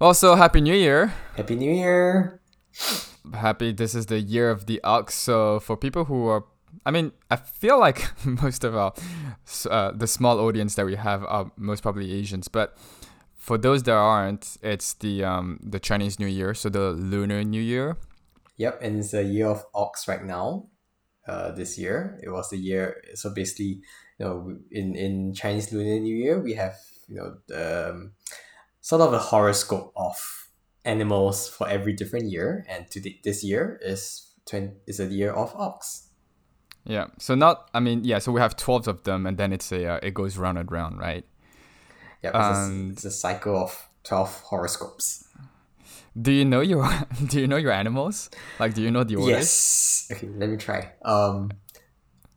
Also, Happy New Year. Happy New Year. Happy this is the year of the ox. So, for people who are, I mean, I feel like most of our, uh, the small audience that we have are most probably Asians. But for those that aren't, it's the um the Chinese New Year, so the Lunar New Year. Yep, and it's the year of ox right now. Uh, this year it was the year. So basically, you know, in in Chinese Lunar New Year we have you know the um, sort of a horoscope of animals for every different year, and to this year is twenty is a year of ox. Yeah. So not, I mean, yeah. So we have twelve of them, and then it's a uh, it goes round and round, right? Yeah, it's, a, it's a cycle of twelve horoscopes. Do you know your Do you know your animals? Like, do you know the orders? Yes. Okay, let me try. Um,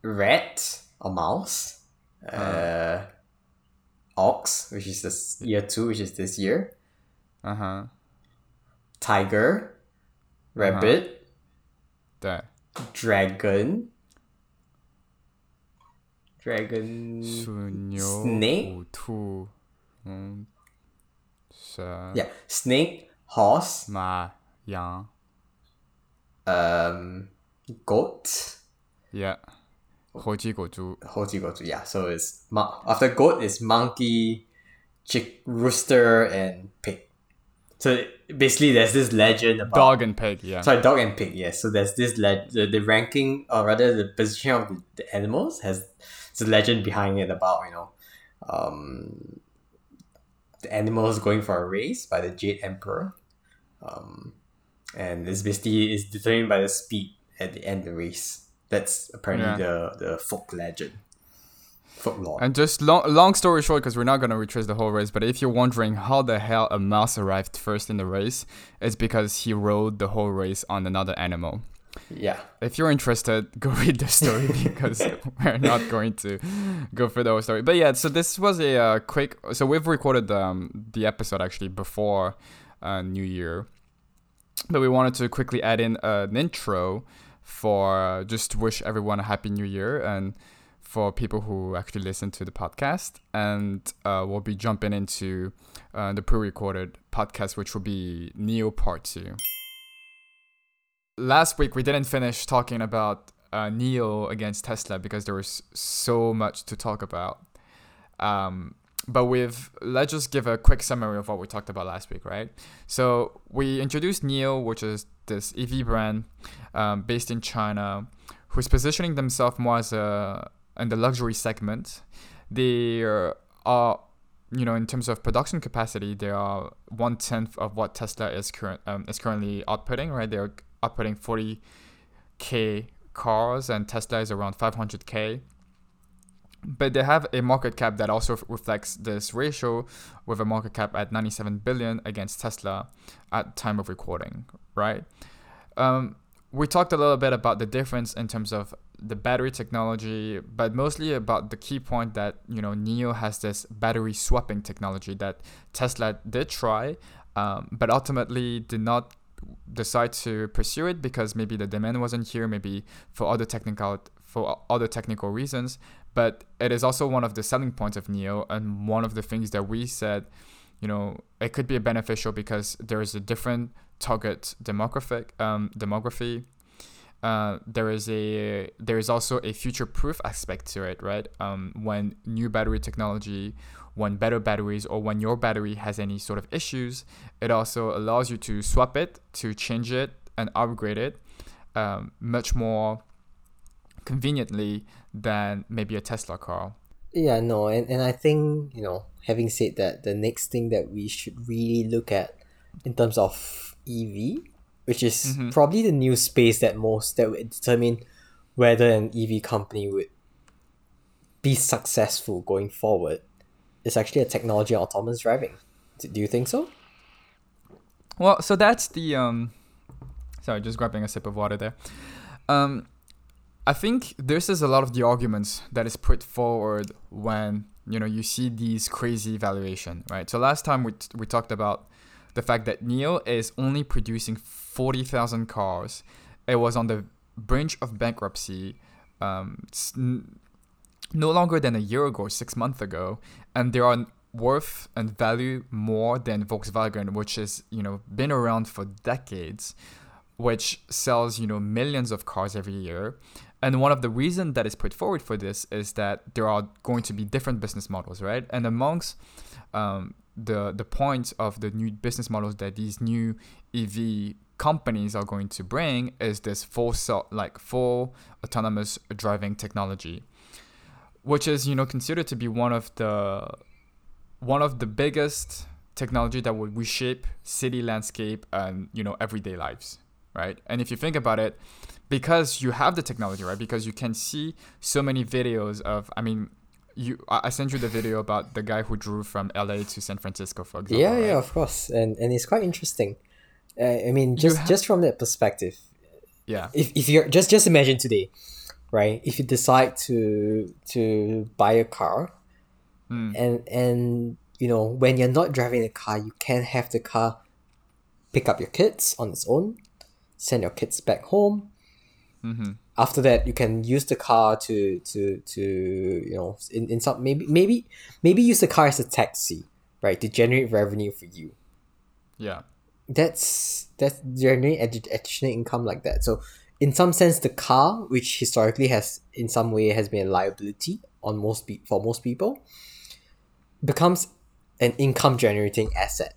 rat or mouse. Uh, ox, which is this year two, which is this year. Uh huh. Tiger, rabbit, 对， dragon, dragon. 鼠、牛、 Snake 虎、兔，嗯，蛇、 Yeah, snake, horse, 马、羊 um, goat. ，yeah， Hoji Goju. Hoji Goju, yeah. So it's mon- after goat is monkey, chick, rooster, and pig. So basically, there's this legend about dog and pig. Yeah. Sorry, dog and pig. Yes. So there's this le- the, the ranking, or rather, the position of the, the animals has the legend behind it about you know, um, the animals going for a race by the Jade Emperor, um, and this basically is determined by the speed at the end of the race. That's apparently Yeah. the the folk legend, folklore. And just long, long story short, because we're not gonna retrace the whole race, but if you're wondering how the hell a mouse arrived first in the race, it's because he rode the whole race on another animal. yeah. If you're interested, go read the story because we're not going to go through the whole story. But yeah, so this was a uh, quick. So we've recorded um, the episode actually before uh, New Year, but we wanted to quickly add in an intro for uh, just wish everyone a happy New Year and for people who actually listen to the podcast. And uh, we'll be jumping into uh, the pre-recorded podcast, which will be NIO Part Two last week we didn't finish talking about uh, NIO against Tesla because there was so much to talk about. Um, but with let's just give a quick summary of what we talked about last week, right? So we introduced NIO, which is this EV brand um, based in China, who's positioning themselves more as a in the luxury segment. They are, you know, in terms of production capacity, they are one tenth of what Tesla is current um, is currently outputting, right? They're outputting 40k cars, and Tesla is around 500k. But they have a market cap that also reflects this ratio, with a market cap at 97 billion against Tesla at time of recording, right? Um, we talked a little bit about the difference in terms of the battery technology, but mostly about the key point that you know NIO has this battery swapping technology that Tesla did try, um, but ultimately did not decide to pursue it because maybe the demand wasn't here, maybe for other technical for other technical reasons. But it is also one of the selling points of NIO and one of the things that we said, you know, it could be beneficial because there is a different target demographic um, demography. Uh, there is a there is also a future proof aspect to it, right? Um, when new battery technology, when better batteries, or when your battery has any sort of issues, it also allows you to swap it, to change it, and upgrade it um, much more conveniently than maybe a Tesla car. Yeah, no, and, and I think, you know, having said that, the next thing that we should really look at in terms of EV, which is probably the new space that most that would determine whether an EV company would be successful going forward, is actually a technology autonomous driving. Do you think so? Well, so that's the um sorry, just grabbing a sip of water there. Um I think this is a lot of the arguments that is put forward when you know you see these crazy valuation, right? So last time we we talked about the fact that NIO is only producing 40,000 cars. It was on the brink of bankruptcy um, n- no longer than a year ago, six months ago, and there are worth and value more than Volkswagen, which is you know been around for decades, which sells you know millions of cars every year. And one of the reasons that is put forward for this is that there are going to be different business models, right? And amongst um, the the point of the new business models that these new EV companies are going to bring is this full like full autonomous driving technology, which is you know considered to be one of the one of the biggest technology that will reshape city landscape and you know everyday lives right? And if you think about it because you have the technology right? Because you can see so many videos of i mean you i sent you the video about the guy who drove from la to san francisco for example yeah right? yeah of course. And and it's quite interesting. Uh, i mean just ha- just from that perspective yeah. if, if you're just just imagine today right? If you decide to to buy a car Mm. and and you know when you're not driving the car you can have the car pick up your kids on its own send your kids back home. Mm-hmm. after that you can use the car to to to you know in, in some maybe maybe maybe use the car as a taxi right to generate revenue for you. Yeah. That's that's generate addi- additional income like that. So in some sense the car which historically has in some way has been a liability on most pe- for most people becomes an income generating asset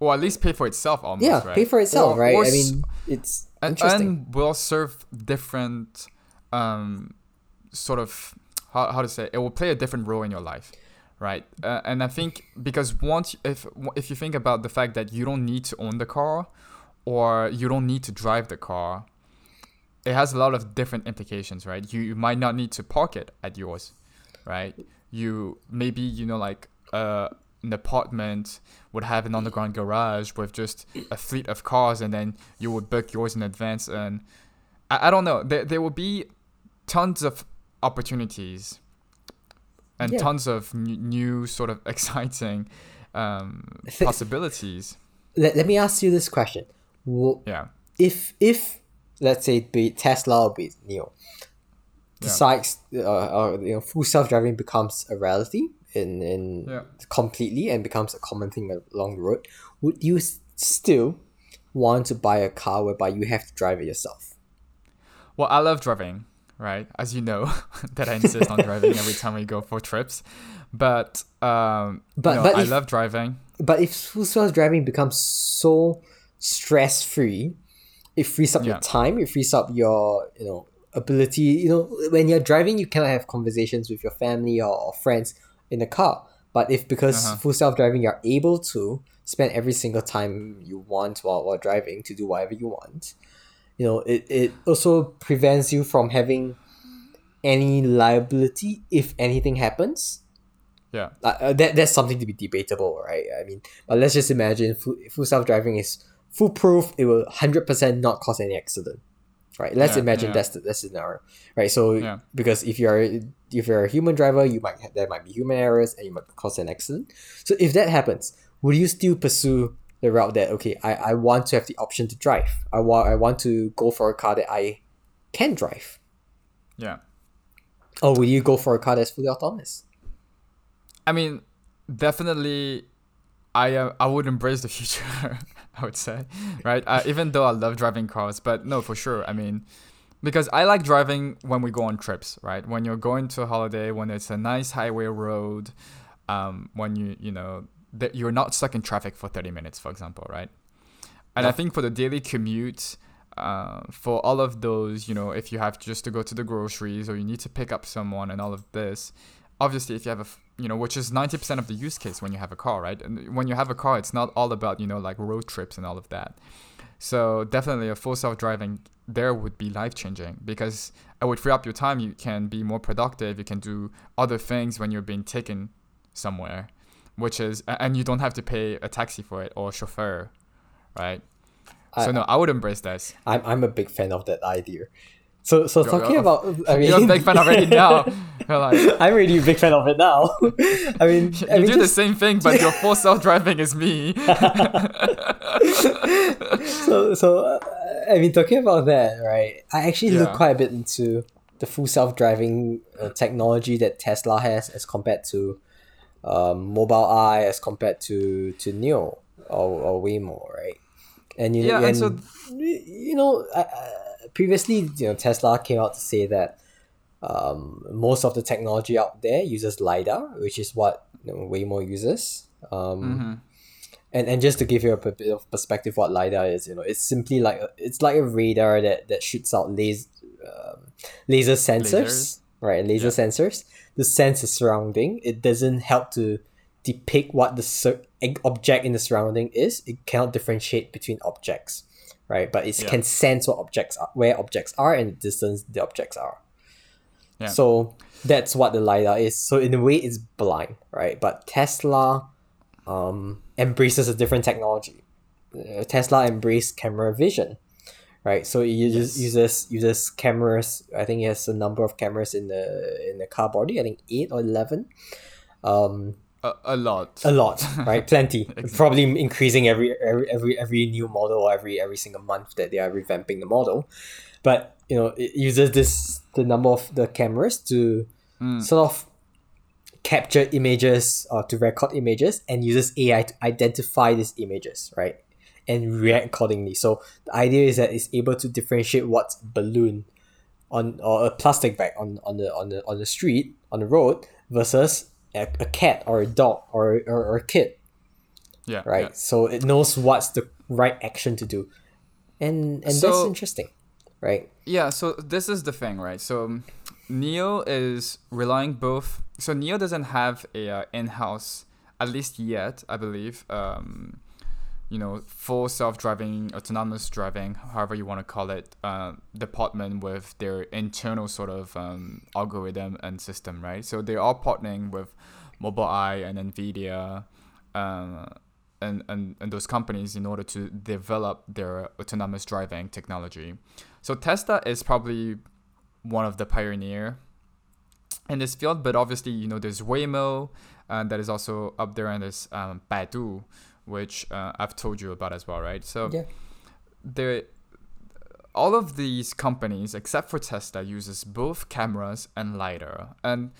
or at least pay for itself almost yeah right? pay for itself Or- right? Or i mean it's and, interesting. and will serve different um sort of how, how to say it will play a different role in your life right? Uh, and i think because once if if you think about the fact that you don't need to own the car or you don't need to drive the car it has a lot of different implications right? You, you might not need to park it at yours right? You maybe you know like uh an apartment would have an underground garage with just a fleet of cars and then you would book yours in advance. And I, I don't know there, there will be tons of opportunities and Yeah. tons of n- new sort of exciting um, possibilities. let, let me ask you this question. Wo- yeah. if if let's say be Tesla or be NIO decides uh, uh, you know full self driving becomes a reality in in Yeah. completely and becomes a common thing along the road, would you still want to buy a car whereby you have to drive it yourself? Well, I love driving, right? As you know, that I insist on driving every time we go for trips. But um, But- but I if- love driving. But if full driving becomes so stress free, it frees up Yeah. your time, it frees up your you know ability. You know when you're driving, you cannot have conversations with your family or, or friends in the car. But if because Uh-huh. full self driving, you're able to spend every single time you want while, while driving to do whatever you want, you know it, it also prevents you from having any liability if anything happens Yeah. uh, uh, that that's something to be debatable, right? I mean, but let's just imagine full, full self driving is foolproof. It will hundred percent not cause any accident, right? Let's Yeah, imagine yeah. that's the that's the scenario, right? So Yeah. because if you're if you're a human driver, you might have, there might be human errors and you might cause an accident. So if that happens, would you still pursue the route that okay, I, I want to have the option to drive. I want I want to go for a car that I can drive, Yeah. or will you go for a car that's fully autonomous? I mean, definitely, I uh, I would embrace the future. I would say, right? Uh, even though I love driving cars, but no, for sure. I mean, because I like driving when we go on trips, right? When you're going to a holiday, when it's a nice highway road, um, when you you know that you're not stuck in traffic for 30 minutes, for example, right? And I think for the daily commute, uh, for all of those, you know, if you have just to go to the groceries or you need to pick up someone and all of this, obviously if you have a you know which is 90% of the use case when you have a car right? And when you have a car it's not all about you know like road trips and all of that. So definitely a full self-driving there would be life changing because it would free up your time. You can be more productive. You can do other things when you're being taken somewhere which is and you don't have to pay a taxi for it or a chauffeur right? So no i would embrace this. I'm, I'm a big fan of that idea. So so talking about I mean you're a big fan already now like I'm really a big fan of it now. I mean you I mean do the same thing but your full self-driving is me so so uh, I mean talking about that right. I actually look quite a bit into the full self driving uh, technology that Tesla has as compared to um, Mobileye as compared to to Neo or, or Waymo, right? And you Yeah, and, and so- you know, I, previously, you know, Tesla came out to say that um, most of the technology out there uses lidar, which is what you know, Waymo uses. Um, Mm-hmm. and and just to give you a bit of perspective, what lidar is, you know, it's simply like a, it's like a radar that that shoots out laser um, laser sensors, Lasers. right? Laser sensors to sense the surrounding. It doesn't help to depict what the sur- object in the surrounding is. It cannot differentiate between objects, right? But it Yeah. can sense what objects are, where objects are, and the distance the objects are. Yeah. So that's what the lidar is. So in a way, it's blind, right? But Tesla um, embraces a different technology. Uh, Tesla embraced camera vision, right? So it uses uses uses cameras. I think it has a number of cameras in the in the car body. I think eight or eleven. Um, A, a lot. a lot, right? Plenty. Probably increasing every every every every new model or every every single month that they are revamping the model. But you know, it uses this the number of the cameras to hmm. sort of capture images or to record images and uses AI to identify these images, right? And react accordingly. So the idea is that it's able to differentiate what's balloon on or a plastic bag on, on the on the on the street, on the road versus a, a cat or a dog or, or, or a kid, yeah. right? yeah. So it knows what's the right action to do. And and that's interesting, right? Yeah, so this is the thing, right? So um, NIO is relying both. So NIO doesn't have a uh, in-house, at least yet, I believe. Um, you know, full self-driving, autonomous driving, however you want to call it, uh, department with their internal sort of um, algorithm and system, right? So they are partnering with Mobileye and Nvidia. Uh, and, and, and those companies in order to develop their autonomous driving technology. So Tesla is probably one of the pioneer in this field, but obviously you know there's Waymo, and that is also up there, and there's um, Baidu, which uh, I've told you about as well, right? So Yeah. there, all of these companies except for Tesla uses both cameras and lidar, and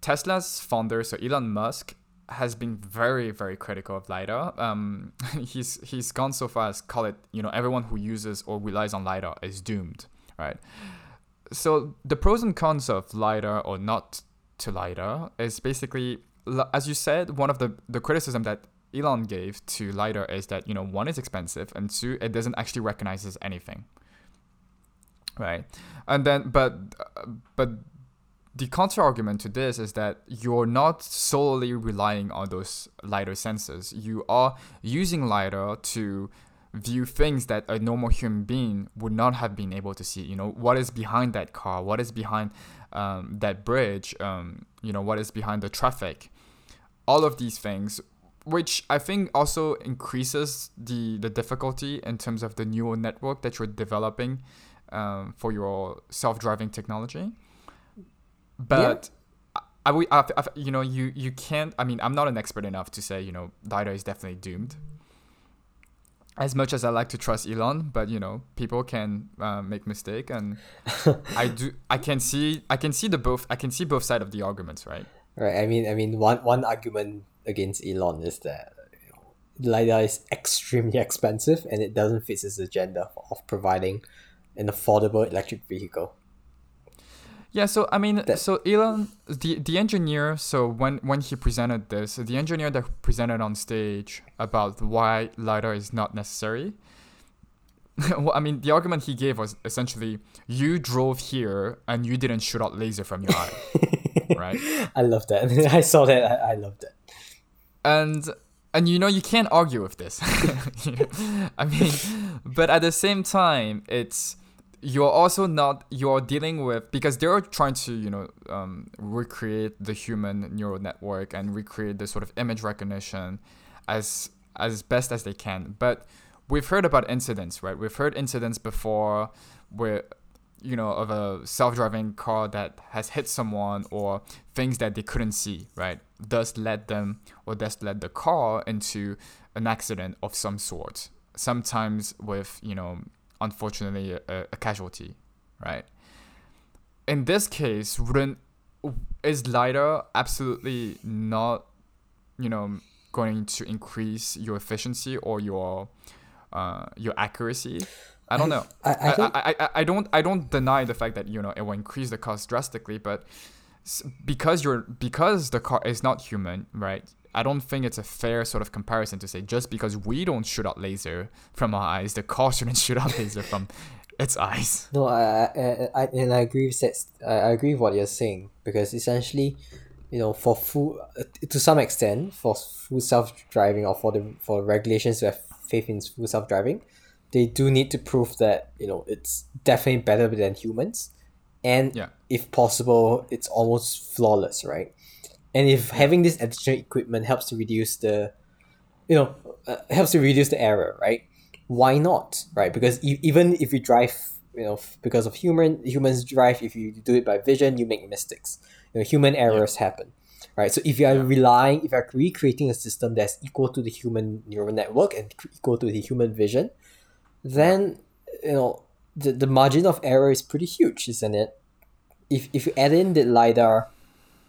Tesla's founder, so Elon Musk, has been very very critical of lidar. Um, he's he's gone so far as call it you know everyone who uses or relies on lidar is doomed, right? So the pros and cons of lidar or not to lidar is basically as you said one of the the criticism that Elon gave to lidar is that you know one is expensive and two it doesn't actually recognizes anything, right? And then but but the counter argument to this is that you're not solely relying on those lidar sensors. You are using lidar to view things that a normal human being would not have been able to see. You know, what is behind that car? What is behind um, that bridge? Um, you know, what is behind the traffic? All of these things, which I think also increases the, the difficulty in terms of the neural network that you're developing um, for your self driving technology but I, I, we- I, I, you know, you you can't. I mean, I'm not an expert enough to say, you know, lidar is definitely doomed. As much as I like to trust Elon, but you know, people can uh, make mistake, and I do. I can see. I can see the both. I can see both side of the arguments, right? Right. I mean, I mean, one one argument against Elon is that lidar is extremely expensive and it doesn't fit his agenda of providing an affordable electric vehicle. Yeah, so I mean, That- so Elon, the the engineer, so when when he presented this, the engineer that presented on stage about why lidar is not necessary. well, I mean, the argument he gave was essentially, you drove here and you didn't shoot out laser from your eye, right? I love that. I saw that. I, I love that. And and you know you can't argue with this. I mean but at the same time it's you're also not you're dealing with because they're trying to you know um, recreate the human neural network and recreate the sort of image recognition as as best as they can. But we've heard about incidents right? We've heard incidents before where you know of a self-driving car that has hit someone or things that they couldn't see right thus led them or thus led the car into an accident of some sort sometimes with you know unfortunately a, a casualty right in this case wouldn't is lidar absolutely not you know going to increase your efficiency or your uh, your accuracy. I don't know. I, I, don't, I, I, I don't I don't deny the fact that you know it will increase the cost drastically, but because you're because the car is not human, right? I don't think it's a fair sort of comparison to say just because we don't shoot out laser from our eyes, the car shouldn't shoot out laser from its eyes. No, I, I, I and I agree with that. I agree with what you're saying because essentially, you know, for full uh, to some extent, for full self driving or for the for regulations to have faith in full self driving, they do need to prove that you know it's definitely better than humans, and Yeah. if possible, it's almost flawless, right? And if having this additional equipment helps to reduce the, you know, uh, helps to reduce the error, right? Why not, right? Because e- even if you drive, you know, f- because of human humans drive, if you do it by vision, you make mistakes. You know, human errors happen, right? So if you are Yeah. relying, if you are recreating a system that's equal to the human neural network and equal to the human vision, then you know the, the margin of error is pretty huge, isn't it? If if you add in the lidar,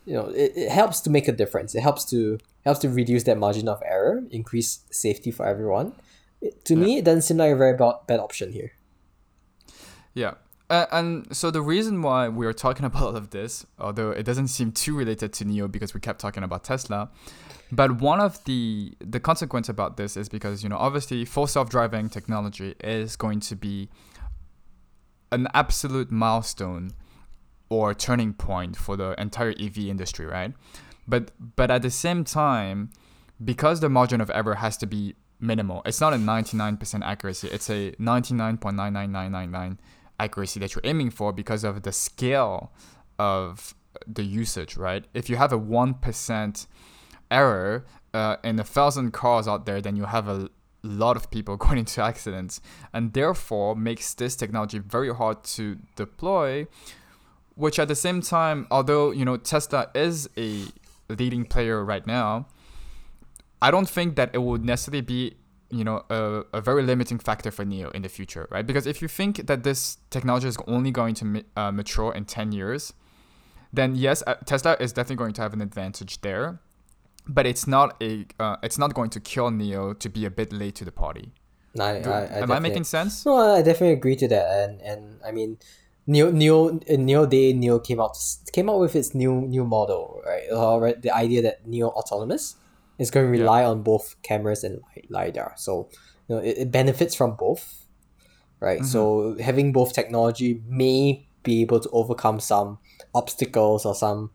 you know it, it helps to make a difference. It helps to helps to reduce that margin of error, increase safety for everyone. It- to me, it doesn't seem like a very bad, bad option here. Yeah. Uh, and so the reason why we are talking about all of this, although it doesn't seem too related to NIO because we kept talking about Tesla, but one of the the consequence about this is because you know obviously full self-driving technology is going to be an absolute milestone or turning point for the entire EV industry, right? But but at the same time, because the margin of error has to be minimal, it's not a 99% accuracy, it's a 99.99999 accuracy that you're aiming for because of the scale of the usage, right? If you have a 1% error uh, in a thousand cars out there, then you have a lot of people going into accidents, and therefore makes this technology very hard to deploy. Which at the same time, although you know Tesla is a leading player right now, I don't think that it would necessarily be you know a, a very limiting factor for NIO in the future, right? Because if you think that this technology is only going to ma- uh, mature in 10 years, then yes, uh, Tesla is definitely going to have an advantage there, but it's not a uh, it's not going to kill NIO to be a bit late to the party. I, I, I Am I making sense? No, I definitely agree to that, and and I mean, NIO NIO NIO Day NIO came out came out with its new new model, right? Or right, the idea that NIO Autonomous is going to rely on both cameras and lidar, so you know it, it benefits from both, right? So having both technology may be able to overcome some obstacles or some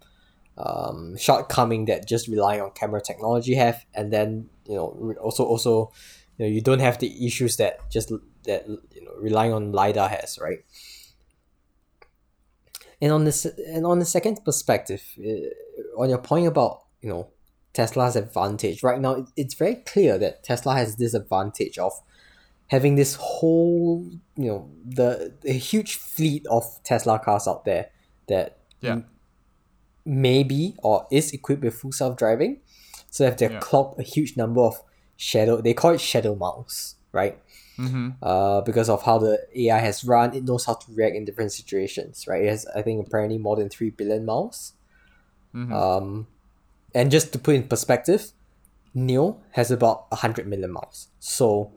um, shortcoming that just relying on camera technology have, and then you know also also you know you don't have the issues that just that you know relying on lidar has, right? And on this and on the second perspective, uh, on your point about you know Tesla's advantage right now, it's very clear that Tesla has this advantage of having this whole you know the the huge fleet of Tesla cars out there that Yeah. maybe or is equipped with full self driving. So if they Yeah. clocked a huge number of shadow, they call it shadow miles, right? Mm-hmm. Uh, because of how the AI has run, it knows how to react in different situations, right? It has, I think, apparently more than three billion miles. Mhm. Um, and just to put in perspective, NIO has about a hundred million miles. So,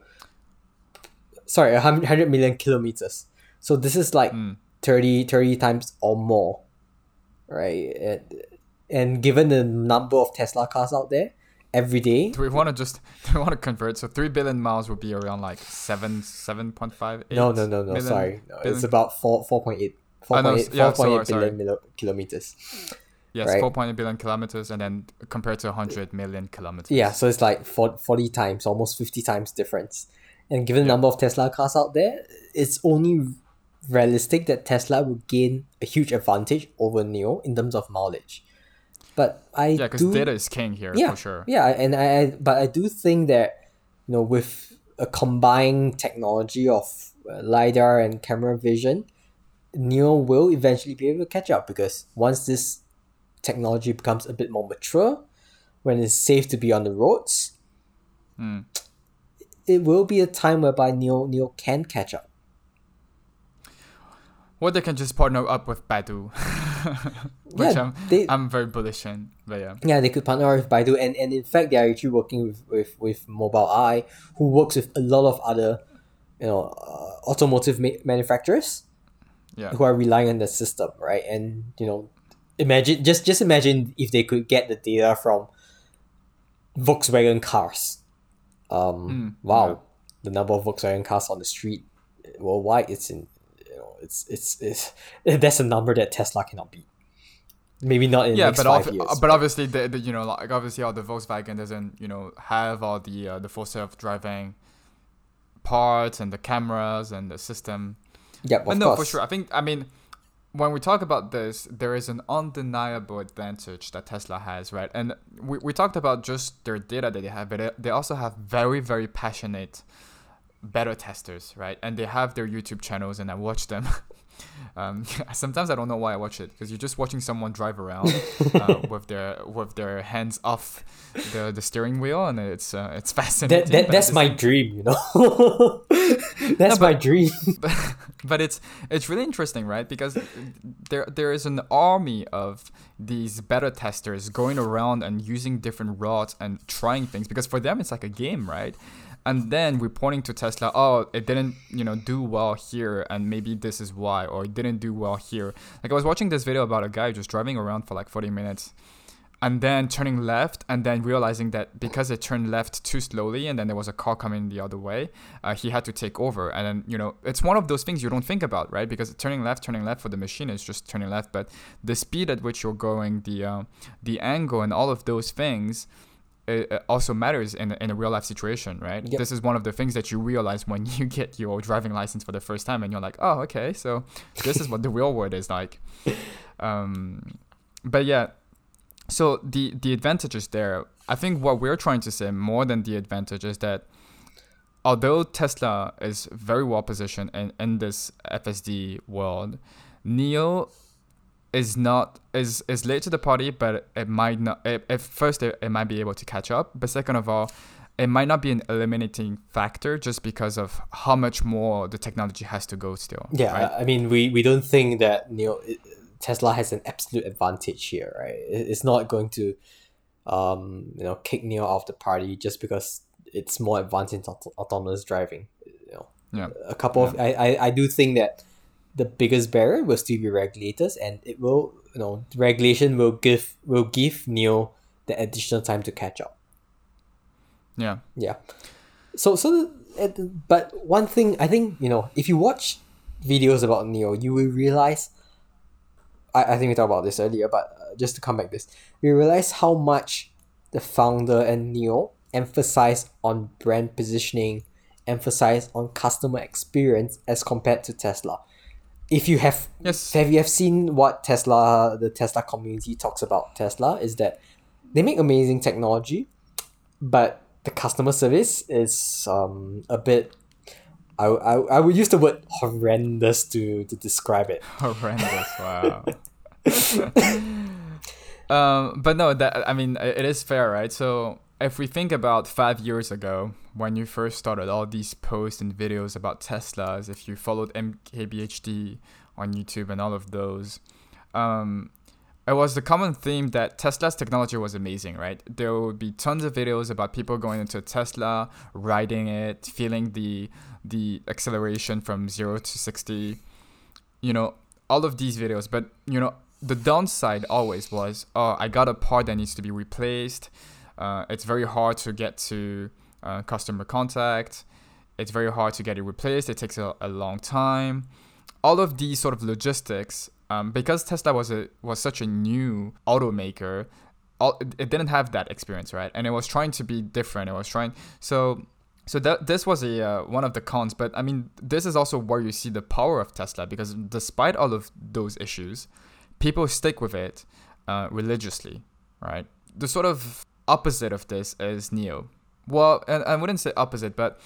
sorry, a hundred million kilometers. So this is like Mm. 30, 30 times or more, right? And, and given the number of Tesla cars out there every day, Do we want to just do we want to convert? So three billion miles would be around like seven seven point five. no, no, no, no, million- sorry, no, it's about four, four point eight. I know, 4.8 yeah, 4.8 sorry, billion milo- kilometers. Yes, right? four point eight billion kilometers, and then compared to hundred million kilometers. Yeah, so it's like 40, 40 times, almost 50 times difference. And given the number of Tesla cars out there, it's only realistic that Tesla would gain a huge advantage over NIO in terms of mileage. But I Yeah, because data is king here yeah, for sure. Yeah, and I, I but I do think that you know with a combined technology of uh, lidar and camera vision, NIO will eventually be able to catch up because once this technology becomes a bit more mature, when it's safe to be on the roads, Mm. it will be a time whereby NIO NIO can catch up. Or they can just partner up with Baidu. which yeah, I'm, they, I'm very bullish in. But yeah, yeah, they could partner up with Baidu, and, and in fact, they are actually working with with with Mobileye, who works with a lot of other, you know, uh, automotive ma- manufacturers, yeah, who are relying on the system, right? And you know, imagine just just imagine if they could get the data from Volkswagen cars. Um, mm, wow, yeah. the number of Volkswagen cars on the street worldwide, it's in you know, it's it's it's that's a number that Tesla cannot beat. Maybe not in yeah, but five years, but, obviously the, the you know like obviously all the Volkswagen doesn't you know have all the uh, the full self driving parts and the cameras and the system. Yeah, but no, course. for sure. I think I mean when we talk about this, there is an undeniable advantage that Tesla has, right? And we, we talked about just their data that they have, but they also have very, very passionate beta testers, right? And they have their YouTube channels, and I watch them. um, sometimes I don't know why I watch it because you're just watching someone drive around uh, with their with their hands off the, the steering wheel, and it's uh, it's fascinating. That, that that's my dream, you know. that's no, my dream. But, but it's it's really interesting, right? Because there there is an army of these beta testers going around and using different routes and trying things because for them it's like a game, right? And then reporting to Tesla, oh, it didn't, you know, do well here, and maybe this is why, or it didn't do well here. Like I was watching this video about a guy just driving around for like 40 minutes, and then turning left, and then realizing that because it turned left too slowly, and then there was a car coming the other way, uh, he had to take over. And then, you know, it's one of those things you don't think about, right? Because turning left, turning left for the machine is just turning left, but the speed at which you're going, the uh, the angle, and all of those things it also matters in, in a real life situation, right? Yep. This is one of the things that you realize when you get your driving license for the first time, and you're like, oh, okay, so this is what the real world is like. Um, but yeah, so the the advantage is there. I think what we're trying to say more than the advantage is that although Tesla is very well positioned in, in this FSD world, NIO is not is is late to the party, but it might not. It, at first, it, it might be able to catch up, but second of all, it might not be an eliminating factor just because of how much more the technology has to go still. Yeah, right? I mean, we we don't think that you know Tesla has an absolute advantage here, right? It's not going to, um, you know, kick NIO off the party just because it's more advanced in auto- autonomous driving. You know, yeah, a couple yeah. of I, I I do think that the biggest barrier will still be regulators, and it will you know regulation will give will give NIO the additional time to catch up. Yeah. Yeah. So so but one thing I think you know if you watch videos about NIO, you will realize. I, I think we talked about this earlier, but uh, just to come back this, we realize how much the founder and NIO emphasize on brand positioning, emphasize on customer experience as compared to Tesla if you have yes have you have seen what Tesla the Tesla community talks about Tesla is that they make amazing technology, but the customer service is um a bit I, I, I would use the word horrendous to, to describe it. Horrendous, wow. um, but no, that I mean, it is fair, right? So if we think about five years ago, when you first started all these posts and videos about Teslas, if you followed MKBHD on YouTube and all of those, um, it was the common theme that Tesla's technology was amazing, right? There would be tons of videos about people going into a Tesla, riding it, feeling the the acceleration from zero to sixty. You know, all of these videos, but you know, the downside always was, oh, I got a part that needs to be replaced uh, it's very hard to get to uh, customer contact. It's very hard to get it replaced. It takes a, a long time. All of these sort of logistics, um, because Tesla was a was such a new automaker, all, it didn't have that experience, right? And it was trying to be different. It was trying so. So that this was a uh, one of the cons, but I mean, this is also where you see the power of Tesla because despite all of those issues, people stick with it uh, religiously, right? The sort of opposite of this is NIO. Well, and I wouldn't say opposite, but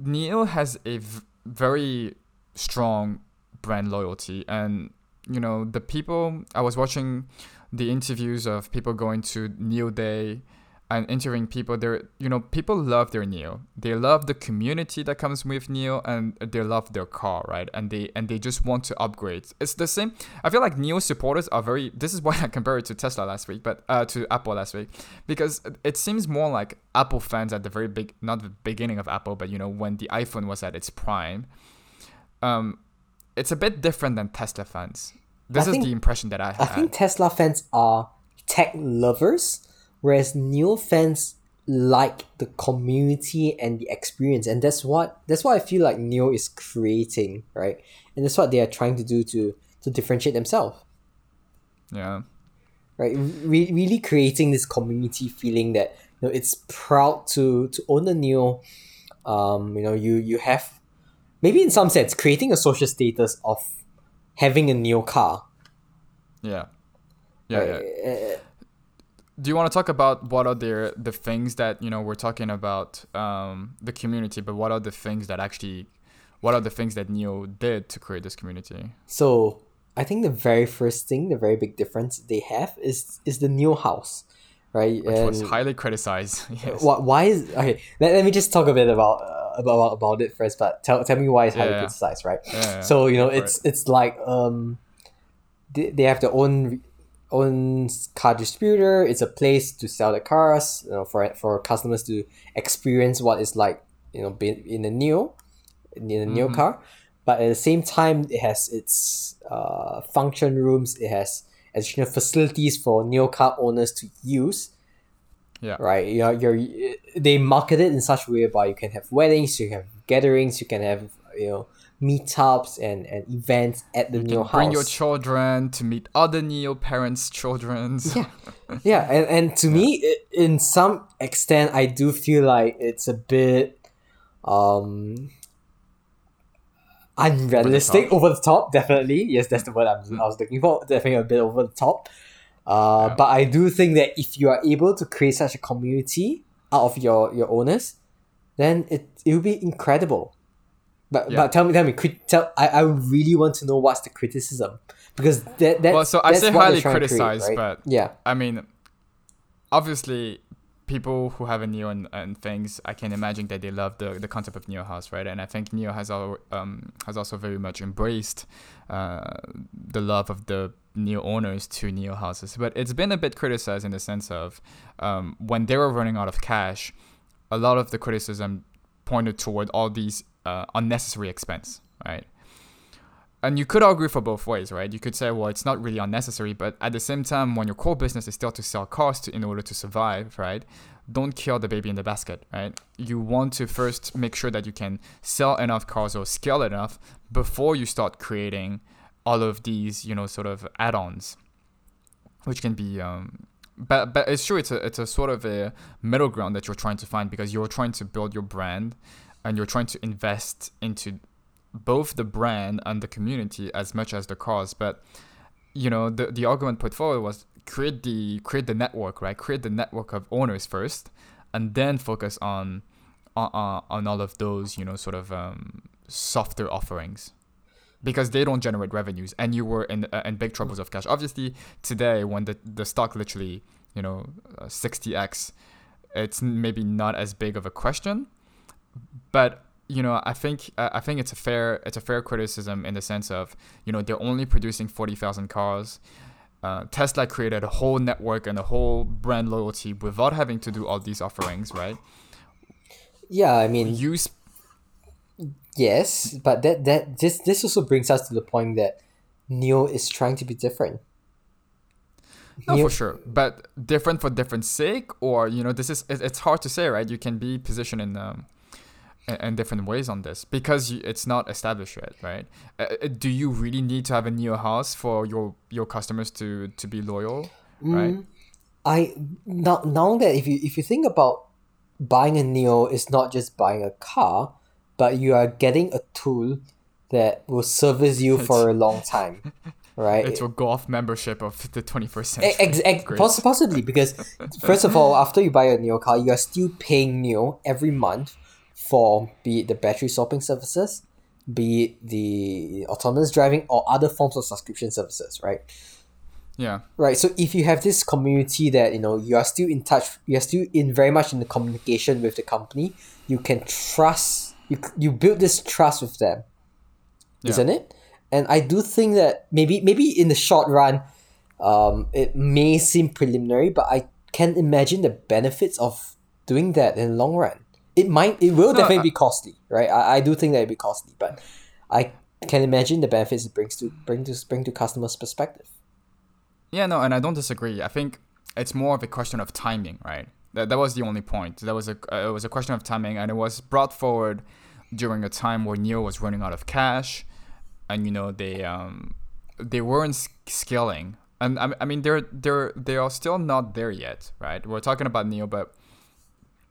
NIO has a v- very strong brand loyalty, and you know the people. I was watching the interviews of people going to NIO Day and interviewing people they're you know people love their NIO. They love the community that comes with NIO and they love their car right? And they and they just want to upgrade. It's the same i feel like NIO supporters are very this is why i compared it to tesla last week but uh, to apple last week because it seems more like apple fans at the very big not the beginning of apple but you know when the iphone was at its prime um it's a bit different than tesla fans. This I is think, the impression that i have. i think tesla fans are tech lovers whereas NIO fans like the community and the experience. And that's what that's what i feel like NIO is creating right? And that's what they are trying to do to to differentiate themselves. Yeah. Right? Re- really creating this community feeling that you know it's proud to to own a NIO. Um you know you you have maybe in some sense creating a social status of having a NIO car. Yeah. Yeah, right? yeah. Uh, do you want to talk about what are the the things that you know we're talking about um, the community, but what are the things that actually, what are the things that NIO did to create this community? So I think the very first thing, the very big difference they have is is the NIO house, right? Which and was highly criticized. yes. Why, why is okay? Let, let me just talk a bit about uh, about about it first, but tell tell me why it's highly yeah, criticized, right? Yeah, so you know, it's it. it's like um, they, they have their own owns car distributor. It's a place to sell the cars, you know, for for customers to experience what it's like, you know, being in a new, in a new mm-hmm. car. But at the same time, it has its uh, function rooms. It has additional facilities for new car owners to use. Yeah. Right. You know, you're they market it in such a way whereby you can have weddings, you can have gatherings, you can have you know meetups and, and events at the you NIO house. Bring your children to meet other NIO parents' children. Yeah, yeah, and, and to yeah. me, in some extent, I do feel like it's a bit um unrealistic, over the, over the top. Definitely, yes, that's the word I'm, mm. I was looking for. Definitely a bit over the top. Uh, yeah. But I do think that if you are able to create such a community out of your your owners, then it it will be incredible. But yeah. but tell me tell me could tell I, I really want to know what's the criticism because that that well so I say highly criticized create, right? but yeah I mean obviously people who have a NIO and, and things I can imagine that they love the, the concept of NIO house right and I think NIO has al- um has also very much embraced uh, the love of the NIO owners to NIO houses but it's been a bit criticized in the sense of um, when they were running out of cash a lot of the criticism pointed toward all these uh, unnecessary expense, right? And you could argue for both ways, right? You could say, well, it's not really unnecessary, but at the same time, when your core business is still to sell cars in order to survive, right? Don't kill the baby in the basket, right? You want to first make sure that you can sell enough cars or scale enough before you start creating all of these, you know, sort of add-ons, which can be um, but but it's true it's a it's a sort of a middle ground that you're trying to find because you're trying to build your brand and you're trying to invest into both the brand and the community as much as the cause. But you know the the argument put forward was create the create the network right? Create the network of owners first and then focus on on, on all of those you know sort of um, softer offerings. Because they don't generate revenues and you were in uh, in big troubles of cash. Obviously today when the the stock literally you know uh, 60x it's maybe not as big of a question but you know i think uh, i think it's a fair it's a fair criticism in the sense of you know they're only producing 40,000 cars uh, Tesla created a whole network and a whole brand loyalty without having to do all these offerings, right? Yeah, I mean, you sp- Yes, but that that this this also brings us to the point that NIO is trying to be different. No, NIO- for sure, but different for different sake, or you know, this is it's hard to say, right? You can be positioned in um, in different ways on this because it's not established yet, right? Uh, uh, do you really need to have a NIO house for your your customers to to be loyal, mm, right? I now now that if you if you think about buying a NIO is not just buying a car, but you are getting a tool that will service you for a long time. Right? It's a golf membership of the 21st century. Ex- ex- poss- possibly, because first of all, after you buy a NIO car, you are still paying NIO every month for be it the battery swapping services, be it the autonomous driving or other forms of subscription services, right? Yeah. Right. So if you have this community that you know you are still in touch, you are still in very much in the communication with the company. You can trust. You you build this trust with them, Yeah. isn't it? And I do think that maybe maybe in the short run, um, it may seem preliminary, but I can imagine the benefits of doing that in the long run. It might, it will No, definitely I- be costly, right? I, I do think that it'd be costly, but I can imagine the benefits it brings to bring to bring to customers' perspective. Yeah, no, and I don't disagree. I think it's more of a question of timing, right? That, that was the only point. That was a uh, it was a question of timing, and it was brought forward during a time where NIO was running out of cash, and you know they um they weren't scaling, and I, I mean they're they're they are still not there yet, right? We're talking about NIO, but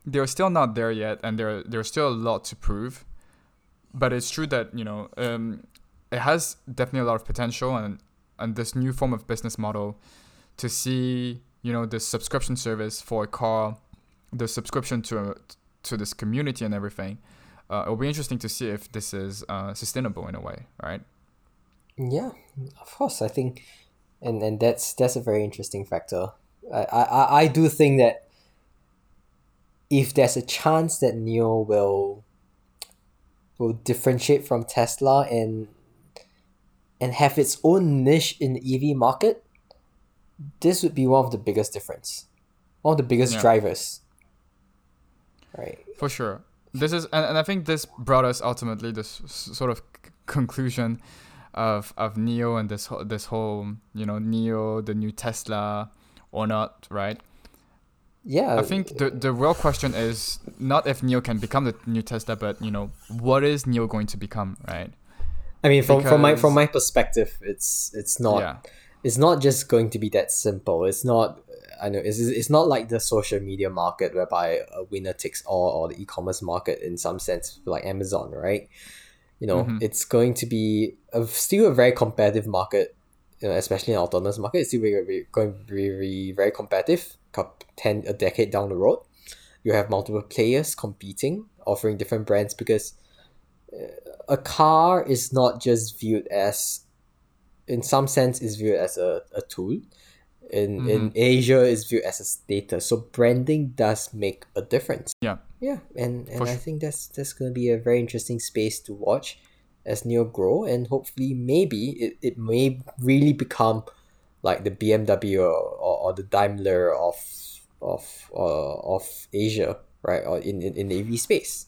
they're still not there yet, and there there's still a lot to prove. But it's true that you know um, it has definitely a lot of potential, and and this new form of business model to see you know the subscription service for a car the subscription to to this community and everything uh, it'll be interesting to see if this is uh, sustainable in a way right Yeah, of course. I think, and and that's that's a very interesting factor. I I, I- I do think that if there's a chance that NIO will will differentiate from Tesla and and have its own niche in the EV market, this would be one of the biggest difference, one of the biggest Yeah. drivers. Right. for sure this is and, and i think this brought us ultimately this sort of c- conclusion of of NIO and this this whole you know NIO the new tesla or not right Yeah. I think the the real question is not if NIO can become the new Tesla, but you know what is NIO going to become, right? I mean, from from my from my perspective, it's it's not. yeah, it's not just going to be that simple. It's not. I know it's, it's not like the social media market whereby a winner takes all or the e-commerce market in some sense like Amazon, right? You know, Mhm. it's going to be a, still a very competitive market, you know, especially in autonomous market. It's still very, very, going to be very, very competitive. Cup ten a decade down the road, you have multiple players competing, offering different brands because uh, a car is not just viewed as in some sense is viewed as a, a tool. In in asia is viewed as a status. So branding does make a difference. Yeah, yeah and and For i sure. think that's that's going to be a very interesting space to watch as NIO grow and hopefully maybe it, it may really become like the bmw or, or, the daimler of of uh, of asia right? Or in, in, in the space